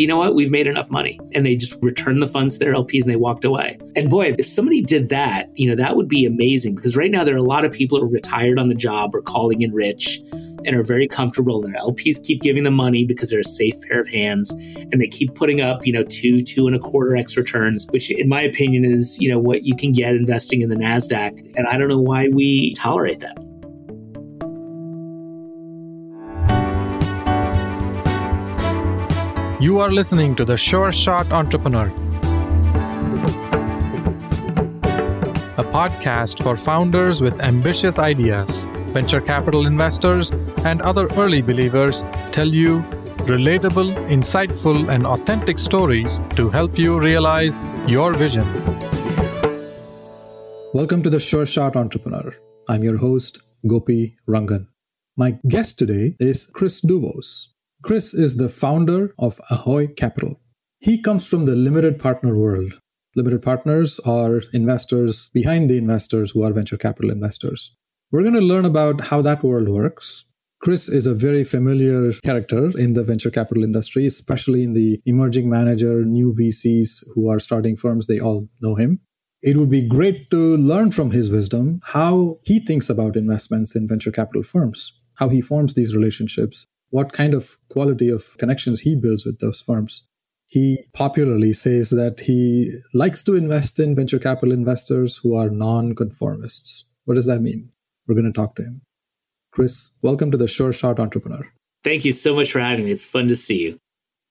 you know what? We've made enough money. And they just returned the funds to their LPs and they walked away. And boy, if somebody did that, you know, that would be amazing because right now there are a lot of people who are retired on the job or calling in rich and are very comfortable. And their LPs keep giving them money because they're a safe pair of hands and they keep putting up, you know, two, two and a quarter X returns, which in my opinion is, you know, what you can get investing in the NASDAQ. And I don't know why we tolerate that. You are listening to the Sure Shot Entrepreneur, a podcast for founders with ambitious ideas. Venture capital investors and other early believers tell you relatable, insightful, and authentic stories to help you realize your vision. Welcome to the Sure Shot Entrepreneur. I'm your host, Gopi Rangan. My guest today is Chris Douvos. Chris is the founder of Ahoy Capital. He comes from the limited partner world. Limited partners are investors behind the investors who are venture capital investors. We're going to learn about how that world works. Chris is a very familiar character in the venture capital industry, especially in the emerging manager, new VCs who are starting firms. They all know him. It would be great to learn from his wisdom how he thinks about investments in venture capital firms, how he forms these relationships, what kind of quality of connections he builds with those firms. He popularly says that he likes to invest in venture capital investors who are non-conformists. What does that mean? We're going to talk to him. Chris, welcome to the Sure Shot Entrepreneur. Thank you so much for having me. It's fun to see you.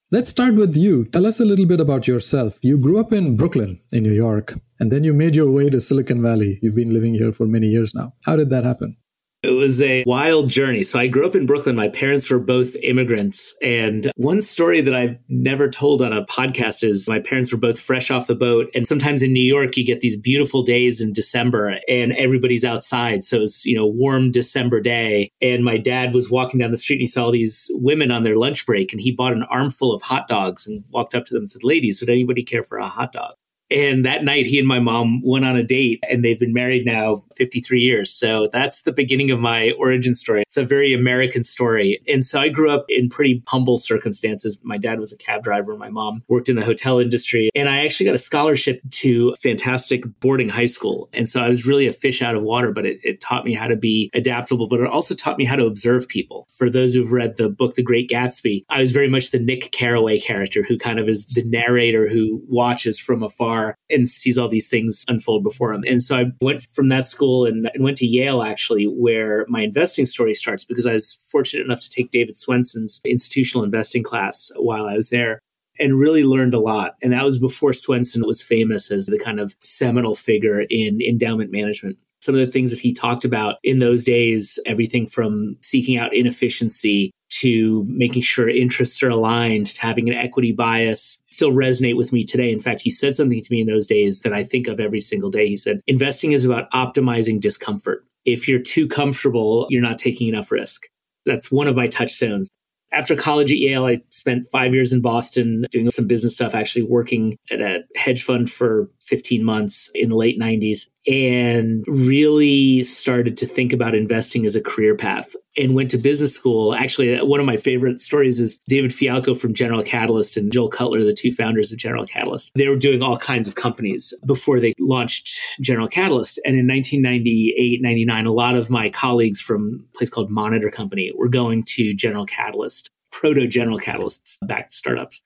Let's start with you. Tell us a little bit about yourself. You grew up in Brooklyn, in New York, and then you made your way to Silicon Valley. You've been living here for many years now. How did that happen? It was a wild journey. So I grew up in Brooklyn. My parents were both immigrants. And one story that I've never told on a podcast is my parents were both fresh off the boat. And sometimes in New York, you get these beautiful days in December and everybody's outside. So it's, you know, warm December day. And my dad was walking down the street and he saw these women on their lunch break and he bought an armful of hot dogs and walked up to them and said, Ladies, would anybody care for a hot dog? And that night, he and my mom went on a date, and they've been married now 53 years. So that's the beginning of my origin story. It's a very American story. And so I grew up in pretty humble circumstances. My dad was a cab driver, my mom worked in the hotel industry. And I actually got a scholarship to fantastic boarding high school. And so I was really a fish out of water, but it, it taught me how to be adaptable, but it also taught me how to observe people. For those who've read the book, The Great Gatsby, I was very much the Nick Carraway character who kind of is the narrator who watches from afar and sees all these things unfold before him. And so I went from that school and, and went to Yale, actually, where my investing story starts because I was fortunate enough to take David Swensen's institutional investing class while I was there and really learned a lot. And that was before Swenson was famous as the kind of seminal figure in endowment management. Some of the things that he talked about in those days, everything from seeking out inefficiency to making sure interests are aligned, to having an equity bias still resonate with me today. In fact, he said something to me in those days that I think of every single day. He said, investing is about optimizing discomfort. If you're too comfortable, you're not taking enough risk. That's one of my touchstones after college at Yale, I spent five years in Boston doing some business stuff, actually working at a hedge fund for 15 months in the late 90s, and really started to think about investing as a career path and went to business school. Actually, one of my favorite stories is David Fialkow from General Catalyst and Joel Cutler, the two founders of General Catalyst. They were doing all kinds of companies before they launched General Catalyst. And in 1998, 99, a lot of my colleagues from a place called Monitor Company were going to General Catalyst, proto General Catalysts backed startups.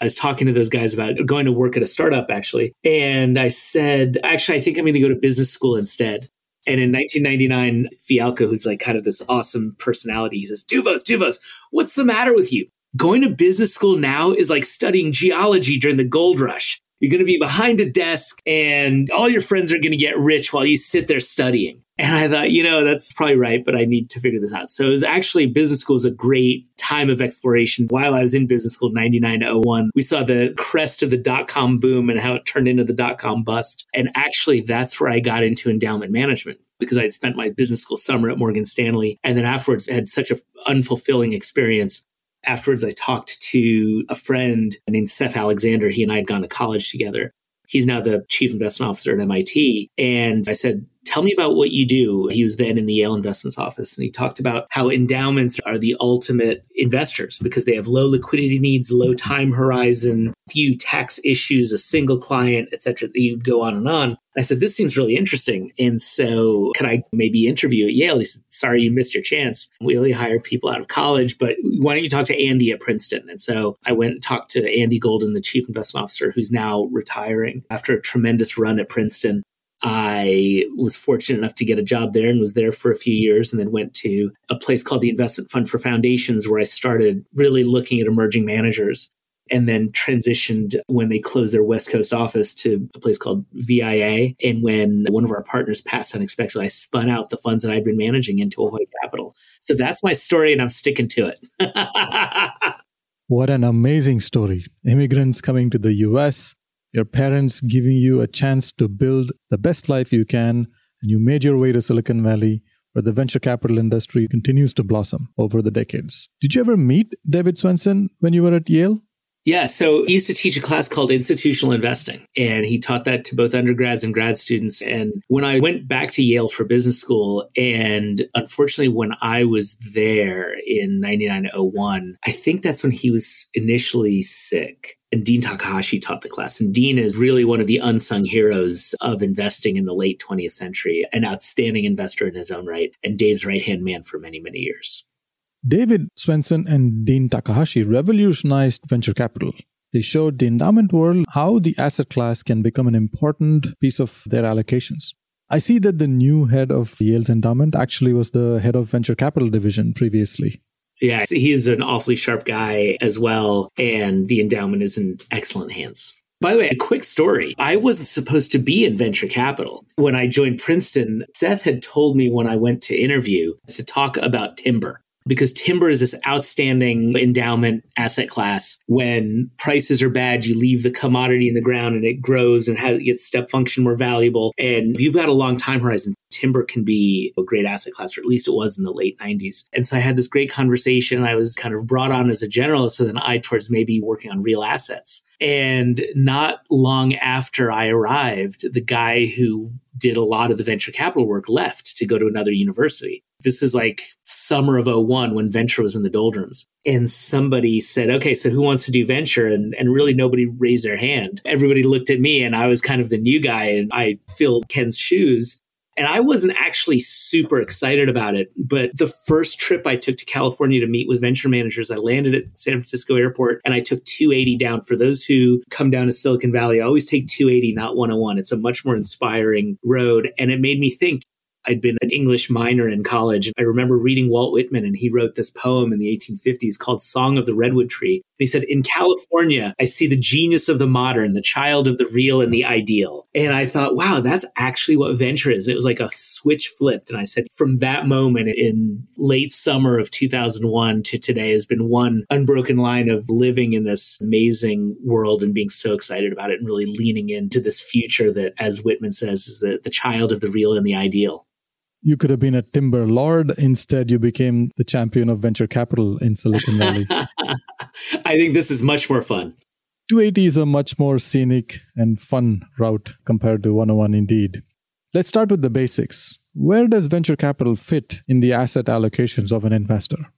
I was talking to those guys about going to work at a startup actually. And I said, actually, I think I'm going to go to business school instead. And in 1999, Fialkow, who's like kind of this awesome personality, he says, Douvos, Douvos, what's the matter with you? Going to business school now is like studying geology during the gold rush. You're going to be behind a desk and all your friends are going to get rich while you sit there studying. And I thought, you know, that's probably right, but I need to figure this out. So it was actually business school is a great time of exploration. While I was in business school, 99 to 01, we saw the crest of the dot com boom and how it turned into the dot com bust. And actually, that's where I got into endowment management because I had spent my business school summer at Morgan Stanley. And then afterwards, had such an unfulfilling experience. Afterwards, I talked to a friend named Seth Alexander. He and I had gone to college together. He's now the chief investment officer at MIT. And I said, Tell me about what you do. He was then in the Yale Investments office and he talked about how endowments are the ultimate investors because they have low liquidity needs, low time horizon, few tax issues, a single client, etc. You'd go on and on. I said, this seems really interesting. And so can I maybe interview at Yale? He said, sorry, you missed your chance. We only hire people out of college, but why don't you talk to Andy at Princeton? And so I went and talked to Andy Golden, the chief investment officer, who's now retiring after a tremendous run at Princeton. I was fortunate enough to get a job there and was there for a few years and then went to a place called the Investment Fund for Foundations where I started really looking at emerging managers and then transitioned when they closed their West Coast office to a place called VIA. And when one of our partners passed unexpectedly, I spun out the funds that I'd been managing into Ahoy Capital. So that's my story, and I'm sticking to it. what an amazing story. Immigrants coming to the US, your parents giving you a chance to build the best life you can, and you made your way to Silicon Valley where the venture capital industry continues to blossom over the decades. Did you ever meet David Swensen when you were at Yale? Yeah, so he used to teach a class called institutional investing, and he taught that to both undergrads and grad students. And when I went back to Yale for business school, and unfortunately, when I was there in 9901, I think that's when he was initially sick. And Dean Takahashi taught the class. And Dean is really one of the unsung heroes of investing in the late 20th century, an outstanding investor in his own right, and Dave's right hand man for many, many years. David Swensen and Dean Takahashi revolutionized venture capital. They showed the endowment world how the asset class can become an important piece of their allocations. I see that the new head of Yale's endowment actually was the head of venture capital division previously. Yeah, he's an awfully sharp guy as well, and the endowment is in excellent hands. By the way, a quick story. I wasn't supposed to be in venture capital. When I joined Princeton, Seth had told me when I went to interview to talk about timber because timber is this outstanding endowment asset class. When prices are bad, you leave the commodity in the ground and it grows and has, it gets step function more valuable. And if you've got a long time horizon, timber can be a great asset class, or at least it was in the late 90s. And so I had this great conversation. I was kind of brought on as a generalist with an eye towards maybe working on real assets. And not long after I arrived, the guy who did a lot of the venture capital work left to go to another university. This is like summer of 01 when venture was in the doldrums. And somebody said, okay, so who wants to do venture? And, and really nobody raised their hand. Everybody looked at me and I was kind of the new guy and I filled Ken's shoes. And I wasn't actually super excited about it. But the first trip I took to California to meet with venture managers, I landed at San Francisco airport and I took 280 down. For those who come down to Silicon Valley, I always take 280, not 101. It's a much more inspiring road. And it made me think, I'd been an English minor in college. I remember reading Walt Whitman, and he wrote this poem in the 1850s called Song of the Redwood Tree. He said, In California, I see the genius of the modern, the child of the real and the ideal. And I thought, wow, that's actually what venture is. And it was like a switch flipped. And I said, from that moment in late summer of 2001 to today has been one unbroken line of living in this amazing world and being so excited about it and really leaning into this future that, as Whitman says, is the, the child of the real and the ideal you could have been a timber lord. Instead, you became the champion of venture capital in Silicon Valley. I think this is much more fun. 280 is a much more scenic and fun route compared to 101 indeed. Let's start with the basics. Where does venture capital fit in the asset allocations of an investor?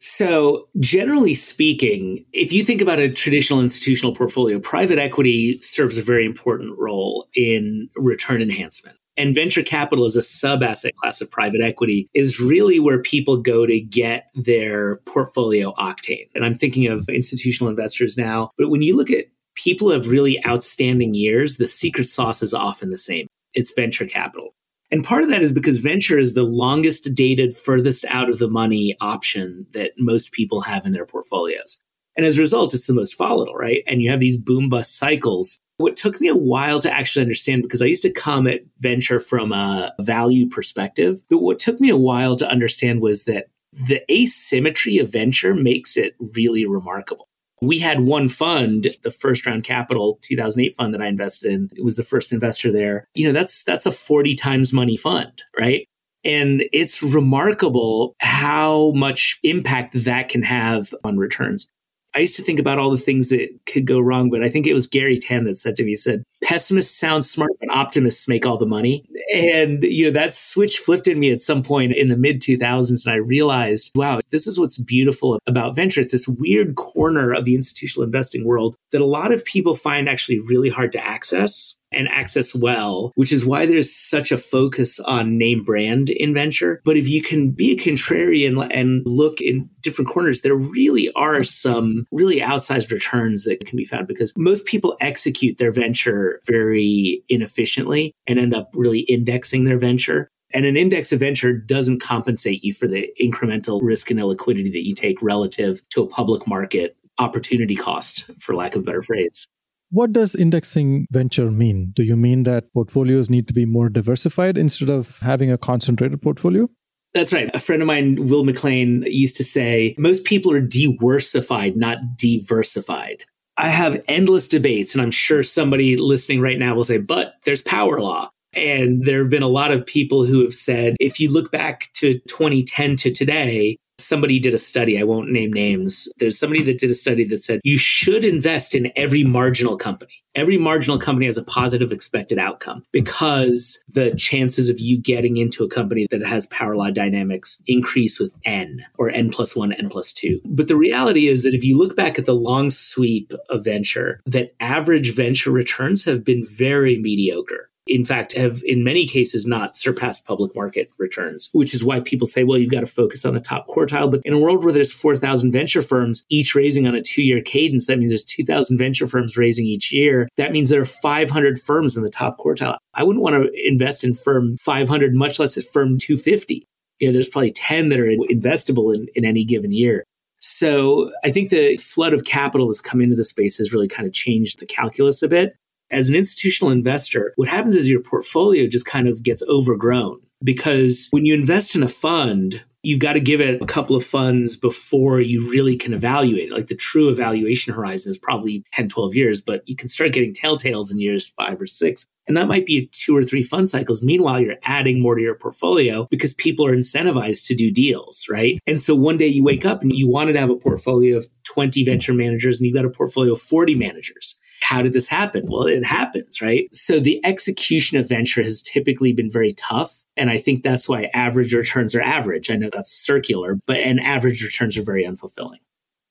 So, generally speaking, if you think about a traditional institutional portfolio, private equity serves a very important role in return enhancement. And venture capital as a sub asset class of private equity is really where people go to get their portfolio octane. And I'm thinking of institutional investors now. But when you look at people who have really outstanding years, the secret sauce is often the same it's venture capital. And part of that is because venture is the longest dated, furthest out of the money option that most people have in their portfolios. And as a result, it's the most volatile, right? And you have these boom bust cycles what took me a while to actually understand, because I used to come at venture from a value perspective, but what took me a while to understand was that the asymmetry of venture makes it really remarkable. We had one fund, the first round capital 2008 fund that I invested in. It was the first investor there. You know, that's that's a 40 times money fund, right? And it's remarkable how much impact that can have on returns. I used to think about all the things that could go wrong, but I think it was Garry Tan that said to me, he said, pessimists sound smart, but optimists make all the money. And, you know, that switch flipped in me at some point in the mid 2000s. And I realized, wow, this is what's beautiful about venture. It's this weird corner of the institutional investing world that a lot of people find actually really hard to access and access well, which is why there's such a focus on name brand in venture. But if you can be a contrarian and look in different corners, there really are some really outsized returns that can be found because most people execute their venture very inefficiently and end up really indexing their venture. And an index of venture doesn't compensate you for the incremental risk and illiquidity that you take relative to a public market opportunity cost, for lack of a better phrase. What does indexing venture mean? Do you mean that portfolios need to be more diversified instead of having a concentrated portfolio? That's right. A friend of mine, Will McLean, used to say most people are diversified, not diversified. I have endless debates, and I'm sure somebody listening right now will say, but there's power law. And there have been a lot of people who have said, if you look back to 2010 to today, Somebody did a study, I won't name names. There's somebody that did a study that said you should invest in every marginal company. Every marginal company has a positive expected outcome because the chances of you getting into a company that has power law dynamics increase with N or N plus one, N plus two. But the reality is that if you look back at the long sweep of venture, that average venture returns have been very mediocre in fact, have in many cases not surpassed public market returns, which is why people say, well, you've got to focus on the top quartile. But in a world where there's 4,000 venture firms, each raising on a two year cadence, that means there's 2,000 venture firms raising each year. That means there are 500 firms in the top quartile. I wouldn't want to invest in firm 500, much less at firm 250. You know, there's probably 10 that are investable in, in any given year. So I think the flood of capital that's come into the space has really kind of changed the calculus a bit as an institutional investor, what happens is your portfolio just kind of gets overgrown because when you invest in a fund, you've got to give it a couple of funds before you really can evaluate it. Like the true evaluation horizon is probably 10, 12 years, but you can start getting telltales in years five or six. And that might be two or three fund cycles. Meanwhile, you're adding more to your portfolio because people are incentivized to do deals, right? And so one day you wake up and you wanted to have a portfolio of 20 venture managers and you've got a portfolio of 40 managers. How did this happen? Well, it happens, right? So the execution of venture has typically been very tough. And I think that's why average returns are average. I know that's circular, but and average returns are very unfulfilling.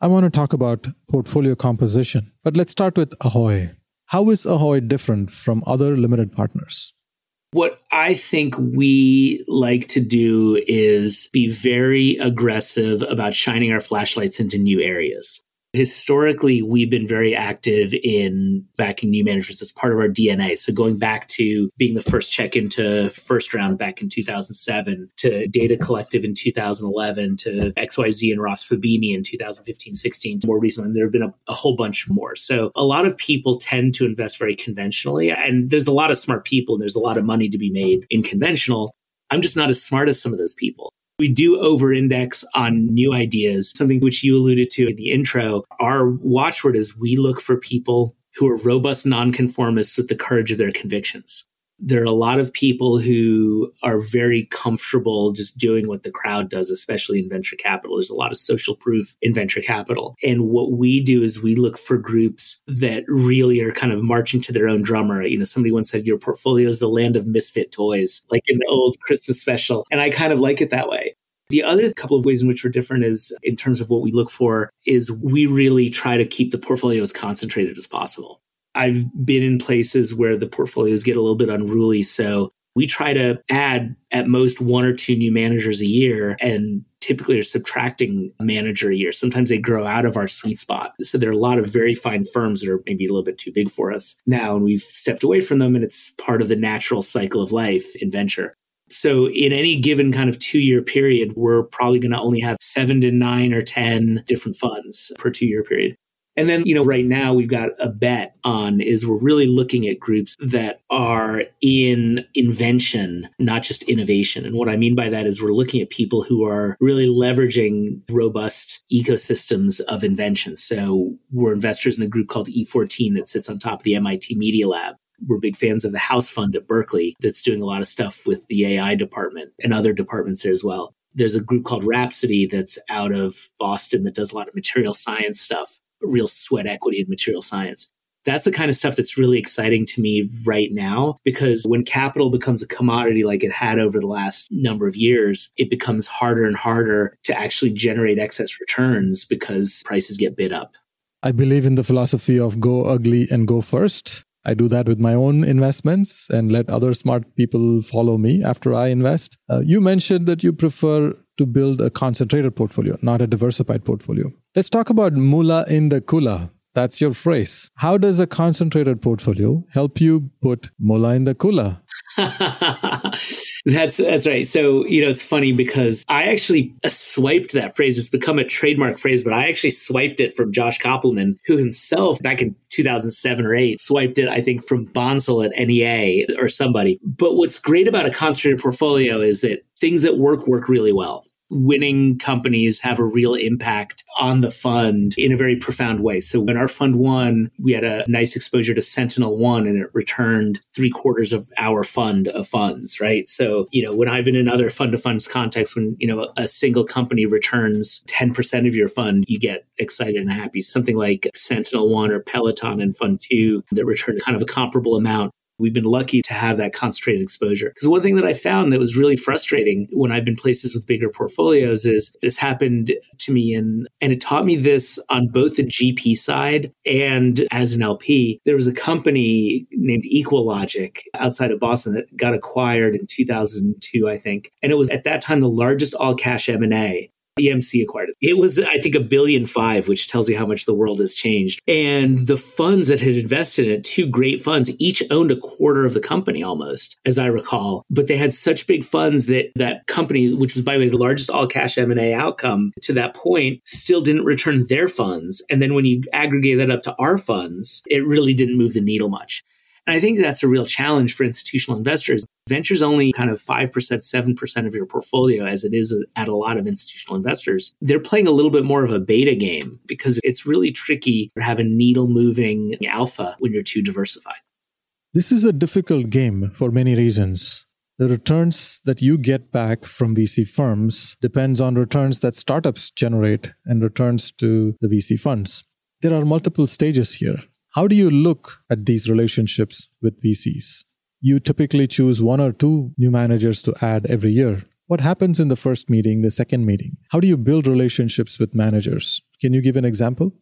I want to talk about portfolio composition, but let's start with Ahoy. How is Ahoy different from other limited partners? What I think we like to do is be very aggressive about shining our flashlights into new areas. Historically, we've been very active in backing new managers as part of our DNA. So going back to being the first check into first round back in 2007, to Data Collective in 2011, to XYZ and Ross Fubini in 2015, 16, more recently. There have been a, a whole bunch more. So a lot of people tend to invest very conventionally. And there's a lot of smart people and there's a lot of money to be made in conventional. I'm just not as smart as some of those people. We do over index on new ideas, something which you alluded to in the intro. Our watchword is we look for people who are robust nonconformists with the courage of their convictions. There are a lot of people who are very comfortable just doing what the crowd does, especially in venture capital. There's a lot of social proof in venture capital. And what we do is we look for groups that really are kind of marching to their own drummer. You know, somebody once said, Your portfolio is the land of misfit toys, like the old Christmas special. And I kind of like it that way. The other couple of ways in which we're different is in terms of what we look for is we really try to keep the portfolio as concentrated as possible. I've been in places where the portfolios get a little bit unruly. So we try to add at most one or two new managers a year and typically are subtracting a manager a year. Sometimes they grow out of our sweet spot. So there are a lot of very fine firms that are maybe a little bit too big for us now, and we've stepped away from them, and it's part of the natural cycle of life in venture. So in any given kind of two year period, we're probably going to only have seven to nine or 10 different funds per two year period. And then, you know, right now we've got a bet on is we're really looking at groups that are in invention, not just innovation. And what I mean by that is we're looking at people who are really leveraging robust ecosystems of invention. So we're investors in a group called E14 that sits on top of the MIT Media Lab. We're big fans of the House Fund at Berkeley that's doing a lot of stuff with the AI department and other departments there as well. There's a group called Rhapsody that's out of Boston that does a lot of material science stuff real sweat equity in material science. That's the kind of stuff that's really exciting to me right now because when capital becomes a commodity like it had over the last number of years, it becomes harder and harder to actually generate excess returns because prices get bid up. I believe in the philosophy of go ugly and go first. I do that with my own investments and let other smart people follow me after I invest. Uh, you mentioned that you prefer to build a concentrated portfolio, not a diversified portfolio. Let's talk about moolah in the coolah. That's your phrase. How does a concentrated portfolio help you put moolah in the coolah? that's that's right. So you know it's funny because I actually swiped that phrase. It's become a trademark phrase, but I actually swiped it from Josh Kopelman, who himself back in 2007 or eight swiped it. I think from Bonsall at NEA or somebody. But what's great about a concentrated portfolio is that things that work work really well winning companies have a real impact on the fund in a very profound way. So when our fund won, we had a nice exposure to Sentinel One and it returned three quarters of our fund of funds, right? So, you know, when I've been in other fund of funds context, when, you know, a single company returns 10% of your fund, you get excited and happy. Something like Sentinel One or Peloton in fund two that returned kind of a comparable amount We've been lucky to have that concentrated exposure. Because one thing that I found that was really frustrating when I've been places with bigger portfolios is this happened to me and and it taught me this on both the GP side and as an LP. There was a company named EqualLogic outside of Boston that got acquired in 2002, I think. And it was at that time the largest all cash M&A EMC acquired it. It was, I think, a billion five, which tells you how much the world has changed. And the funds that had invested in it, two great funds, each owned a quarter of the company almost, as I recall. But they had such big funds that that company, which was by the way the largest all cash M and A outcome to that point, still didn't return their funds. And then when you aggregate that up to our funds, it really didn't move the needle much. And I think that's a real challenge for institutional investors. Venture's only kind of 5%, 7% of your portfolio as it is at a lot of institutional investors. They're playing a little bit more of a beta game because it's really tricky to have a needle moving alpha when you're too diversified. This is a difficult game for many reasons. The returns that you get back from VC firms depends on returns that startups generate and returns to the VC funds. There are multiple stages here. How do you look at these relationships with VCs? You typically choose one or two new managers to add every year. What happens in the first meeting, the second meeting? How do you build relationships with managers? Can you give an example?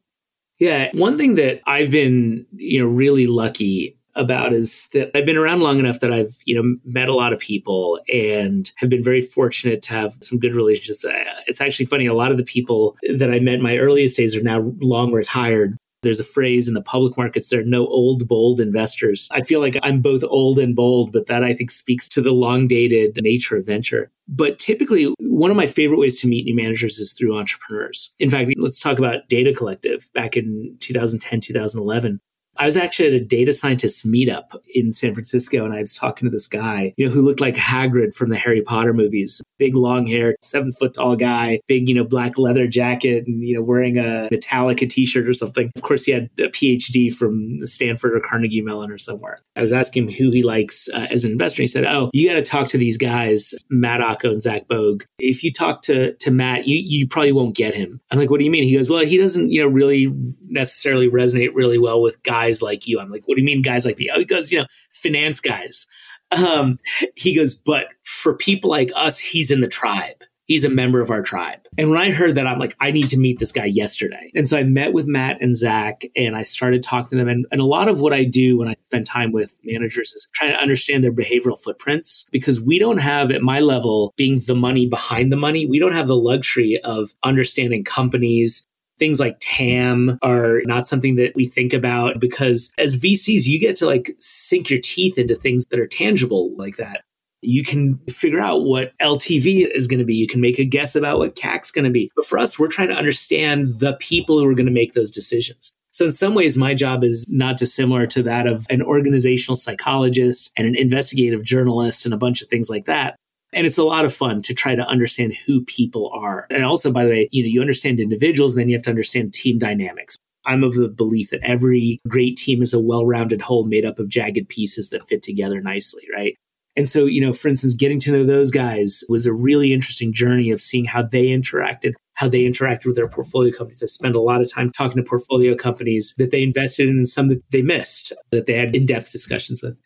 Yeah, one thing that I've been, you know, really lucky about is that I've been around long enough that I've, you know, met a lot of people and have been very fortunate to have some good relationships. Uh, it's actually funny. A lot of the people that I met in my earliest days are now long retired. There's a phrase in the public markets there are no old, bold investors. I feel like I'm both old and bold, but that I think speaks to the long dated nature of venture. But typically, one of my favorite ways to meet new managers is through entrepreneurs. In fact, let's talk about Data Collective back in 2010, 2011. I was actually at a data scientists meetup in San Francisco and I was talking to this guy, you know, who looked like Hagrid from the Harry Potter movies. Big long hair, seven foot tall guy, big, you know, black leather jacket and, you know, wearing a Metallica t-shirt or something. Of course, he had a PhD from Stanford or Carnegie Mellon or somewhere. I was asking him who he likes uh, as an investor. He said, oh, you got to talk to these guys, Matt Ocko and Zach Bogue. If you talk to, to Matt, you, you probably won't get him. I'm like, what do you mean? He goes, well, he doesn't, you know, really necessarily resonate really well with guys guys like you. I'm like, what do you mean guys like me? Oh, he goes, you know, finance guys. Um, he goes, but for people like us, he's in the tribe. He's a member of our tribe. And when I heard that, I'm like, I need to meet this guy yesterday. And so I met with Matt and Zach and I started talking to them. And, and a lot of what I do when I spend time with managers is trying to understand their behavioral footprints because we don't have, at my level, being the money behind the money, we don't have the luxury of understanding companies, things like TAM are not something that we think about because as VCs, you get to like sink your teeth into things that are tangible like that. You can figure out what LTV is going to be. You can make a guess about what CAC's going to be. But for us, we're trying to understand the people who are going to make those decisions. So in some ways, my job is not dissimilar to that of an organizational psychologist and an investigative journalist and a bunch of things like that. And it's a lot of fun to try to understand who people are. And also, by the way, you know, you understand individuals, then you have to understand team dynamics. I'm of the belief that every great team is a well rounded whole made up of jagged pieces that fit together nicely, right? And so, you know, for instance, getting to know those guys was a really interesting journey of seeing how they interacted, how they interacted with their portfolio companies. I spend a lot of time talking to portfolio companies that they invested in and some that they missed, that they had in depth discussions with.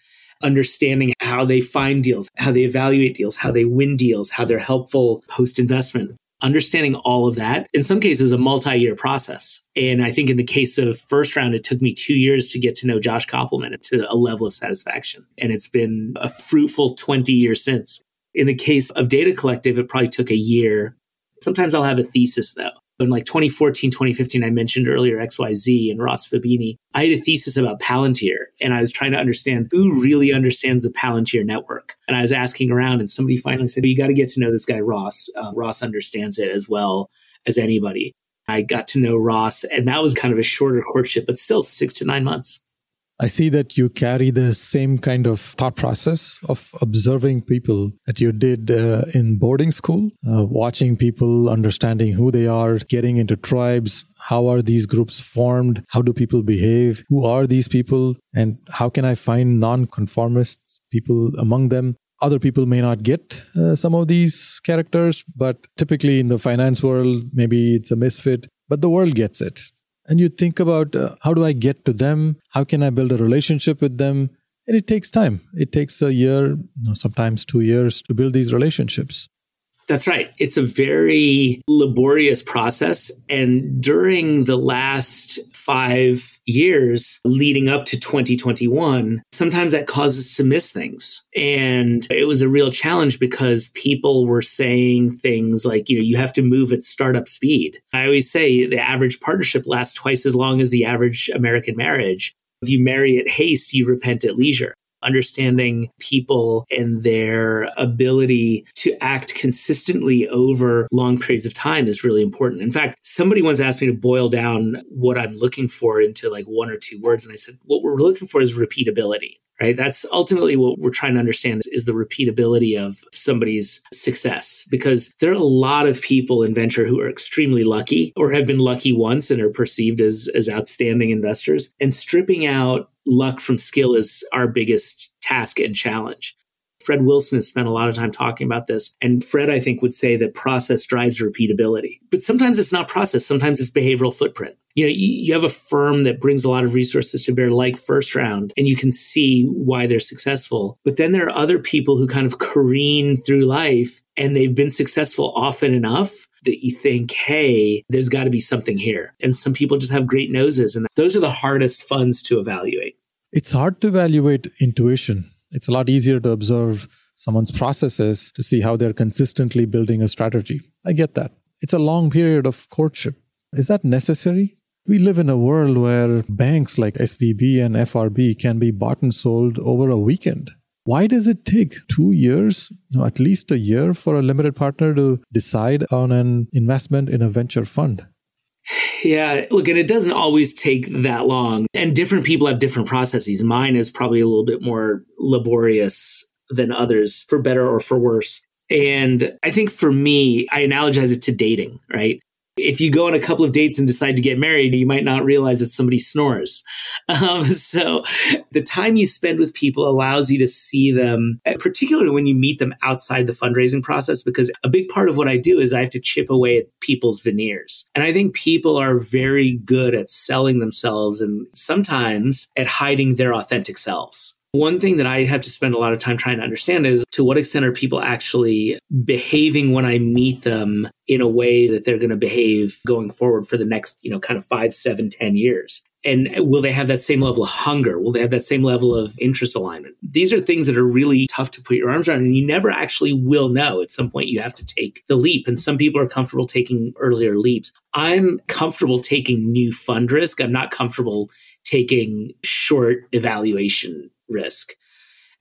Understanding how they find deals, how they evaluate deals, how they win deals, how they're helpful post investment understanding all of that in some cases a multi-year process. And i think in the case of first round it took me two years to get to know josh kopelman to a level of satisfaction. And it's been a fruitful 20 years since. In the case of data collective it probably took a year. Sometimes i'll have a thesis though in like 2014, 2015, I mentioned earlier XYZ and Ross Fubini. I had a thesis about Palantir and I was trying to understand who really understands the Palantir network. And I was asking around and somebody finally said, you got to get to know this guy, Ross. Uh, Ross understands it as well as anybody. I got to know Ross and that was kind of a shorter courtship, but still six to nine months. I see that you carry the same kind of thought process of observing people that you did uh, in boarding school, uh, watching people, understanding who they are, getting into tribes. How are these groups formed? How do people behave? Who are these people? And how can I find non-conformists, people among them? Other people may not get uh, some of these characters, but typically in the finance world, maybe it's a misfit, but the world gets it and you think about uh, how do I get to them? How can I build a relationship with them? And it takes time. It takes a year, sometimes two years to build these relationships. That's right. It's a very laborious process. And during the last five years leading up to 2021, sometimes that causes us to miss things. And it was a real challenge because people were saying things like, you know, you have to move at startup speed. I always say the average partnership lasts twice as long as the average American marriage. If you marry at haste, you repent at leisure understanding people and their ability to act consistently over long periods of time is really important. In fact, somebody once asked me to boil down what I'm looking for into like one or two words. And I said, what we're looking for is repeatability right? That's ultimately what we're trying to understand is the repeatability of somebody's success because there are a lot of people in venture who are extremely lucky or have been lucky once and are perceived as, as outstanding investors. And stripping out luck from skill is our biggest task and challenge. Fred Wilson has spent a lot of time talking about this. And Fred, I think, would say that process drives repeatability. But sometimes it's not process, sometimes it's behavioral footprint. You know, you, have a firm that brings a lot of resources to bear, like First Round, and you can see why they're successful. But then there are other people who kind of careen through life and they've been successful often enough that you think, hey, there's got to be something here. And some people just have great noses. And those are the hardest funds to evaluate. It's hard to evaluate intuition it's a lot easier to observe someone's processes to see how they're consistently building a strategy. I get that. It's a long period of courtship. Is that necessary? We live in a world where banks like SVB and FRB can be bought and sold over a weekend. Why does it take two years, no, at least a year, for a limited partner to decide on an investment in a venture fund? Yeah, look, and it doesn't always take that long. And different people have different processes. Mine is probably a little bit more laborious than others, for better or for worse. And I think for me, I analogize it to dating, right? If you go on a couple of dates and decide to get married, you might not realize that somebody snores. Um, so the time you spend with people allows you to see them, particularly when you meet them outside the fundraising process, because a big part of what I do is I have to chip away at people's veneers. And I think people are very good at selling themselves and sometimes at hiding their authentic selves. One thing that I have to spend a lot of time trying to understand is to what extent are people actually behaving when I meet them in a way that they're going to behave going forward for the next, you know, kind of five, seven, ten years. And will they have that same level of hunger? Will they have that same level of interest alignment? These are things that are really tough to put your arms around, and you never actually will know. At some point, you have to take the leap. And some people are comfortable taking earlier leaps. I'm comfortable taking new fund risk. I'm not comfortable taking short evaluation risk.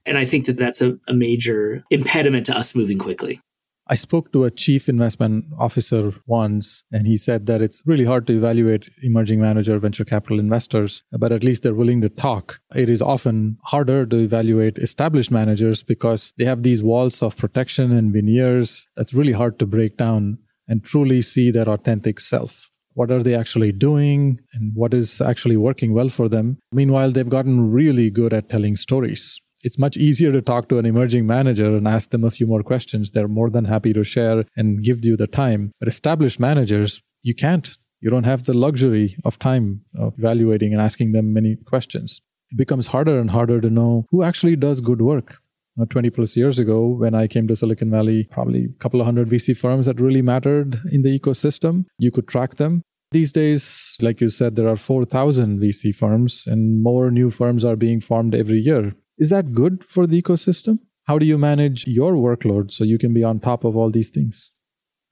And I think that that's a, a major impediment to us moving quickly. I spoke to a chief investment officer once, and he said that it's really hard to evaluate emerging manager venture capital investors, but at least they're willing to talk. It is often harder to evaluate established managers because they have these walls of protection and veneers that's really hard to break down and truly see their authentic self. What are they actually doing and what is actually working well for them? Meanwhile, they've gotten really good at telling stories. It's much easier to talk to an emerging manager and ask them a few more questions. They're more than happy to share and give you the time. But established managers, you can't. You don't have the luxury of time of evaluating and asking them many questions. It becomes harder and harder to know who actually does good work. Now, 20 plus years ago, when I came to Silicon Valley, probably a couple of hundred VC firms that really mattered in the ecosystem. You could track them. These days, like you said, there are 4,000 VC firms and more new firms are being formed every year. Is that good for the ecosystem? How do you manage your workload so you can be on top of all these things?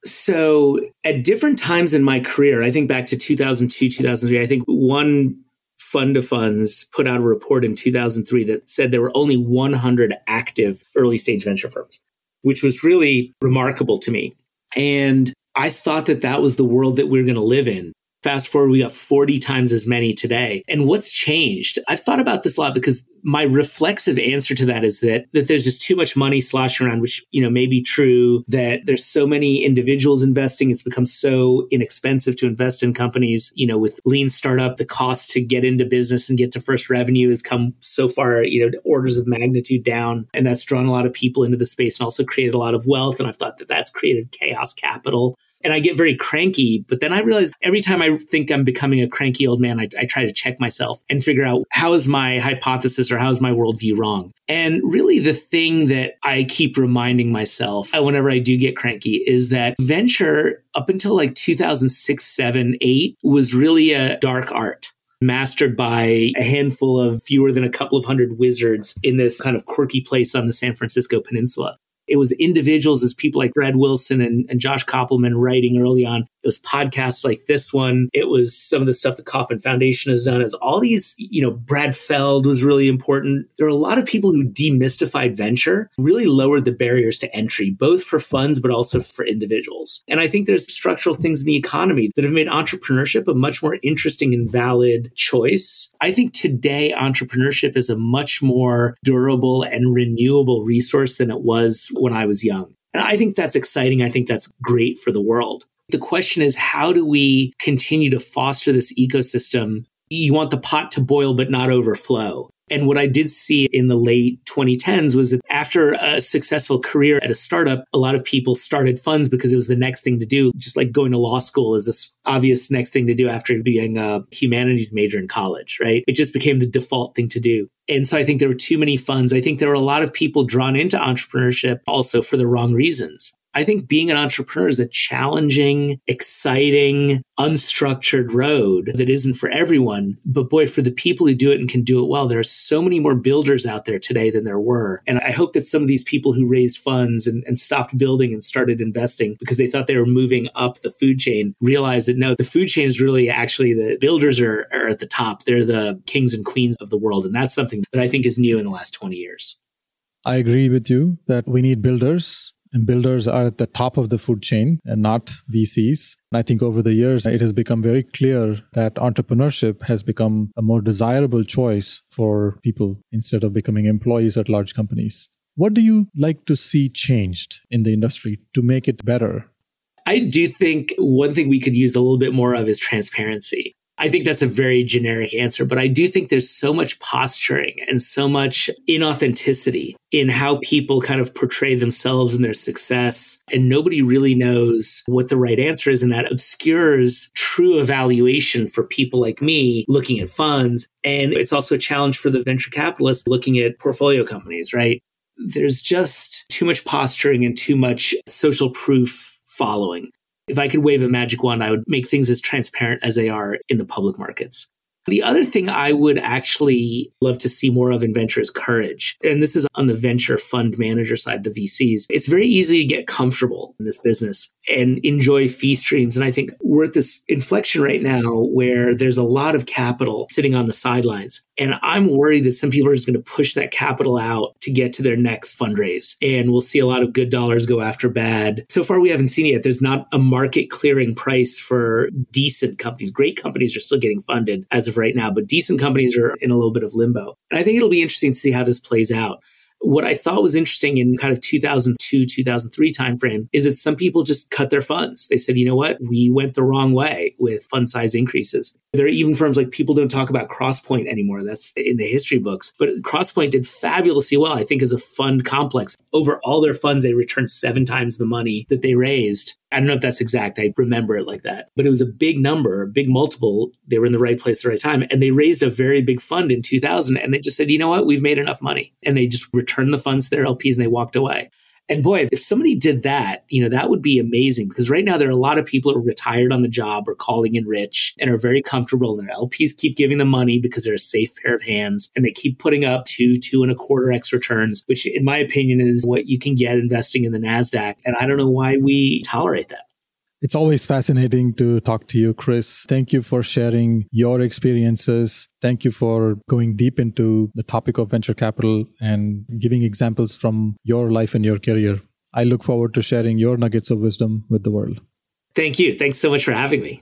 So, at different times in my career, I think back to 2002, 2003, I think one fund of funds put out a report in 2003 that said there were only 100 active early stage venture firms, which was really remarkable to me. And I thought that that was the world that we are going to live in. Fast forward, we got 40 times as many today. And what's changed? I've thought about this a lot because my reflexive answer to that is that, that there's just too much money sloshing around, which, you know, may be true that there's so many individuals investing. It's become so inexpensive to invest in companies. You know, with lean startup, the cost to get into business and get to first revenue has come so far, you know, orders of magnitude down. And that's drawn a lot of people into the space and also created a lot of wealth. And I've thought that that's created chaos capital and I get very cranky. But then I realize every time I think I'm becoming a cranky old man, I, I, try to check myself and figure out how is my hypothesis or how is my worldview wrong. And really, the thing that I keep reminding myself whenever I do get cranky is that venture up until like 2006, 7, 8 was really a dark art mastered by a handful of fewer than a couple of hundred wizards in this kind of quirky place on the San Francisco Peninsula. It was individuals as people like Brad Wilson and, and Josh Kopelman writing early on. It was podcasts like this one. It was some of the stuff the Kauffman Foundation has done. Was all these, you know, Brad Feld was really important. There are a lot of people who demystified venture, really lowered the barriers to entry, both for funds, but also for individuals. And I think there's structural things in the economy that have made entrepreneurship a much more interesting and valid choice. I think today entrepreneurship is a much more durable and renewable resource than it was when I was young. And I think that's exciting. I think that's great for the world. The question is, how do we continue to foster this ecosystem? You want the pot to boil, but not overflow. And what I did see in the late 2010s was that after a successful career at a startup, a lot of people started funds because it was the next thing to do. Just like going to law school is this obvious next thing to do after being a humanities major in college, right? It just became the default thing to do. And so I think there were too many funds. I think there were a lot of people drawn into entrepreneurship also for the wrong reasons. I think being an entrepreneur is a challenging, exciting, unstructured road that isn't for everyone. But boy, for the people who do it and can do it well, there are so many more builders out there today than there were. And I hope that some of these people who raised funds and, and stopped building and started investing because they thought they were moving up the food chain realize that no, the food chain is really actually the builders are, are at the top. They're the kings and queens of the world. And that's something that I think is new in the last 20 years. I agree with you that we need builders and builders are at the top of the food chain and not VCs. And I think over the years, it has become very clear that entrepreneurship has become a more desirable choice for people instead of becoming employees at large companies. What do you like to see changed in the industry to make it better? I do think one thing we could use a little bit more of is transparency. I think that's a very generic answer, but I do think there's so much posturing and so much inauthenticity in how people kind of portray themselves and their success. And nobody really knows what the right answer is. And that obscures true evaluation for people like me looking at funds. And it's also a challenge for the venture capitalists looking at portfolio companies, right? There's just too much posturing and too much social proof following. If I could wave a magic wand, I would make things as transparent as they are in the public markets. The other thing I would actually love to see more of in venture is courage. And this is on the venture fund manager side, the VCs. It's very easy to get comfortable in this business and enjoy fee streams. And I think we're at this inflection right now where there's a lot of capital sitting on the sidelines. And I'm worried that some people are just going to push that capital out to get to their next fundraise. And we'll see a lot of good dollars go after bad. So far, we haven't seen it yet. There's not a market clearing price for decent companies. Great companies are still getting funded as of right now, but decent companies are in a little bit of limbo. And I think it'll be interesting to see how this plays out. what I thought was interesting in kind of 2002, 2003 timeframe is that some people just cut their funds. They said, you know what, we went the wrong way with fund size increases. There are even firms like people don't talk about Crosspoint anymore. That's in the history books. But Crosspoint did fabulously well, I think, as a fund complex. Over all their funds, they returned seven times the money that they raised. I don't know if that's exact. I remember it like that. But it was a big number, a big multiple. They were in the right place at the right time. And they raised a very big fund in 2000. And they just said, you know what? We've made enough money. And they just returned the funds to their LPs and they walked away. And boy, if somebody did that, you know, that would be amazing because right now there are a lot of people who are retired on the job or calling in rich and are very comfortable and their LPs keep giving them money because they're a safe pair of hands and they keep putting up two, two and a quarter X returns, which in my opinion is what you can get investing in the NASDAQ. And I don't know why we tolerate that. It's always fascinating to talk to you, Chris. Thank you for sharing your experiences. Thank you for going deep into the topic of venture capital and giving examples from your life and your career. I look forward to sharing your nuggets of wisdom with the world. Thank you. Thanks so much for having me.